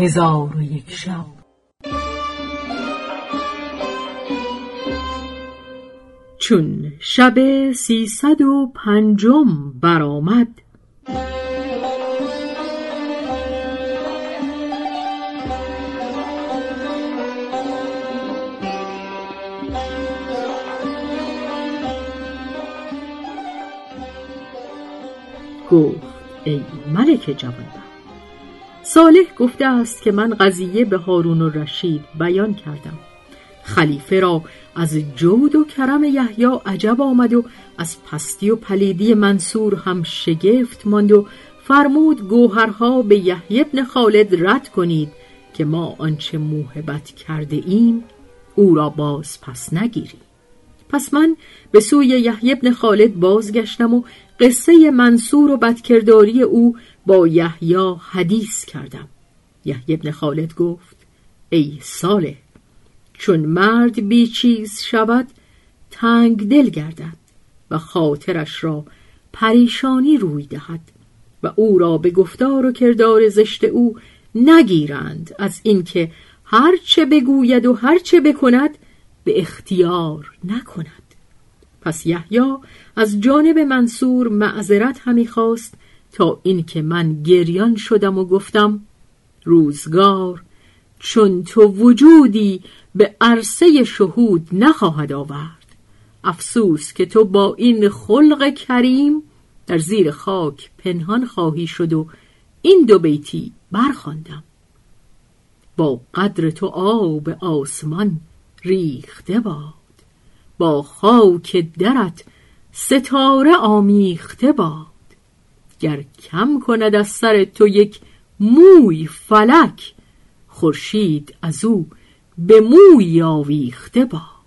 هزار و یک شب. چون شب سیصد و پنجم برآمد گفت ای ملک جوانبخت صالح گفته است که من قضیه به هارون و رشید بیان کردم. خلیفه را از جود و کرم یحیی عجب آمد و از پستی و پلیدی منصور هم شگفت ماند و فرمود گوهرها به یحیی ابن خالد رد کنید که ما آنچه موهبت کرده ایم او را باز پس نگیریم. پس من به سوی یحیی ابن خالد بازگشتم و قصه منصور و بدکرداری او با یحیی حدیث کردم. یحیی ابن خالد گفت ای صالح چون مرد بی چیز شود تنگ دل گردد و خاطرش را پریشانی روی دهد و او را به گفتار و کردار زشت او نگیرند از اینکه هرچه بگوید و هرچه بکند به اختیار نکند. پس یحیی از جانب منصور معذرت همی خواست تا اینکه من گریان شدم و گفتم روزگار چون تو وجودی به عرصه شهود نخواهد آورد. افسوس که تو با این خلق کریم در زیر خاک پنهان خواهی شد و این دو بیتی برخواندم. با قدر تو آب آسمان ریخته باد. با خاک درت ستاره آمیخته باد. گر کم کند از سر تو یک موی فلک خورشید از او به موی آویخته باد.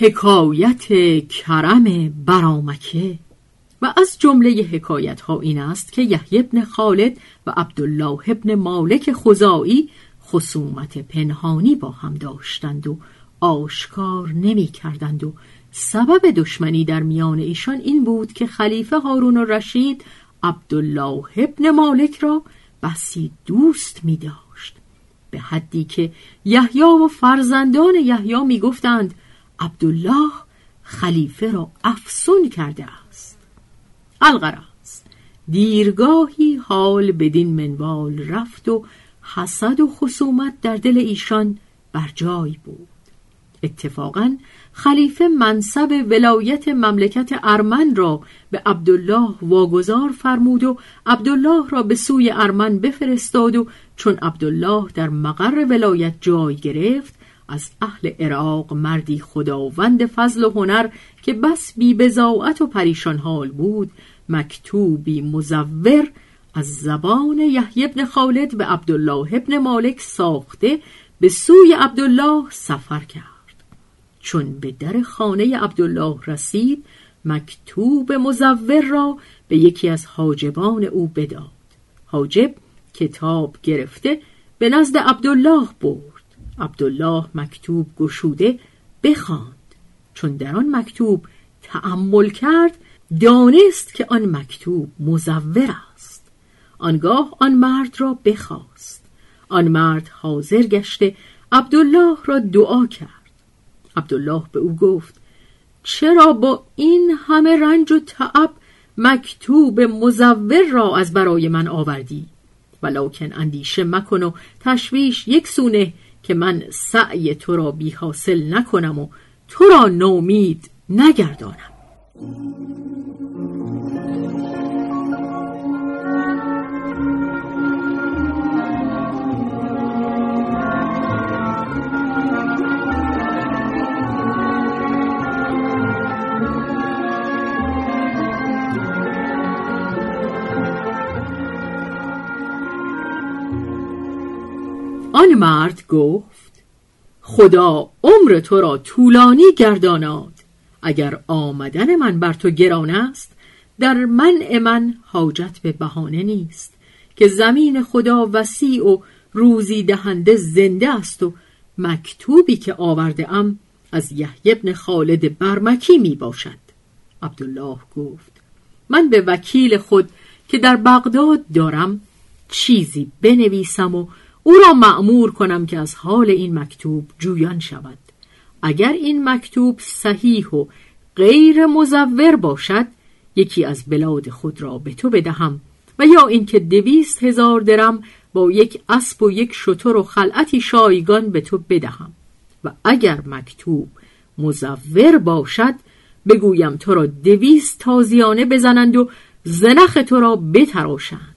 حکایت کرم برامکه. و از جمله حکایت ها این است که یحیی ابن خالد و عبدالله ابن مالک خزائی خصومت پنهانی با هم داشتند و آشکار نمی کردند و سبب دشمنی در میان ایشان این بود که خلیفه هارون رشید عبدالله ابن مالک را بسی دوست می داشت به حدی که یحیی و فرزندان یحیی می گفتند عبدالله خلیفه را افسون کرده است. الغرض دیرگاهی حال بدین منوال رفت و حسد و خصومت در دل ایشان بر جای بود. اتفاقا خلیفه منصب ولایت مملکت ارمن را به عبدالله واگذار فرمود و عبدالله را به سوی ارمن بفرستاد و چون عبدالله در مقر ولایت جای گرفت از اهل عراق مردی خداوند فضل و هنر که بس بی بزاعت و پریشان حال بود مکتوبی مزور از زبان یحیی ابن خالد به عبدالله ابن مالک ساخته به سوی عبدالله سفر کرد. چون به در خانه عبدالله رسید مکتوب مزور را به یکی از حاجبان او بداد. حاجب کتاب گرفته به نزد عبدالله برد. عبدالله مکتوب گشوده بخواند. چون در آن مکتوب تأمل کرد دانست که آن مکتوب مزور است. آنگاه آن مرد را بخواست. آن مرد حاضر گشته عبدالله را دعا کرد. عبدالله به او گفت چرا با این همه رنج و تعب مکتوب مزور را از برای من آوردی؟ ولکن اندیشه مکن و تشویش یک سونه که من سعی تو را بی حاصل نکنم و تو را نومید نگردانم. آن مرد گفت خدا عمر تو را طولانی گرداناد. اگر آمدن من بر تو گران است در منع من حاجت به بهانه نیست. که زمین خدا وسیع و روزی دهنده زنده است و مکتوبی که آورده ام از یحیی ابن خالد برمکی می باشد. عبدالله گفت من به وکیل خود که در بغداد دارم چیزی بنویسم و او را معمور کنم که از حال این مکتوب جویان شود. اگر این مکتوب صحیح و غیر مزور باشد یکی از بلاد خود را به تو بدهم و یا اینکه دویست هزار درم با یک اسب و یک شتر و خلعتی شایگان به تو بدهم. و اگر مکتوب مزور باشد بگویم تو را دویست تازیانه بزنند و زنخ تو را بتراشند.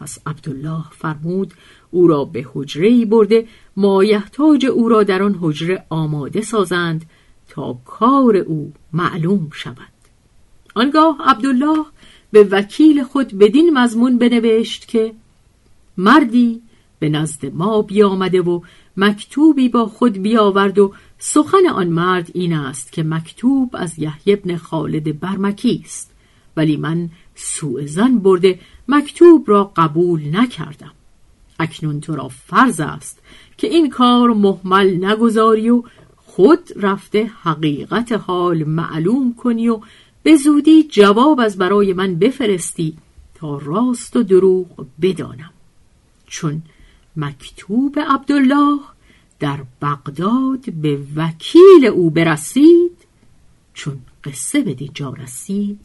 پس عبدالله فرمود او را به حجره برده مایحتاج او را در آن حجره آماده سازند تا کار او معلوم شود. آنگاه عبدالله به وکیل خود بدین مضمون بنوشت که مردی به نزد ما بیامده و مکتوبی با خود بیاورد و سخن آن مرد این است که مکتوب از یحیی ابن خالد برمکی است ولی من سوء زن برده مکتوب را قبول نکردم. اکنون تو را فرض است که این کار محمل نگذاری و خود رفته حقیقت حال معلوم کنی و به زودی جواب از برای من بفرستی تا راست و دروغ بدانم. چون مکتوب عبدالله در بغداد به وکیل او برسید چون قصه به دینجا رسید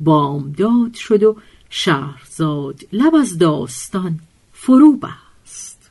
بامداد شد و شهرزاد لب از داستان فرو بست.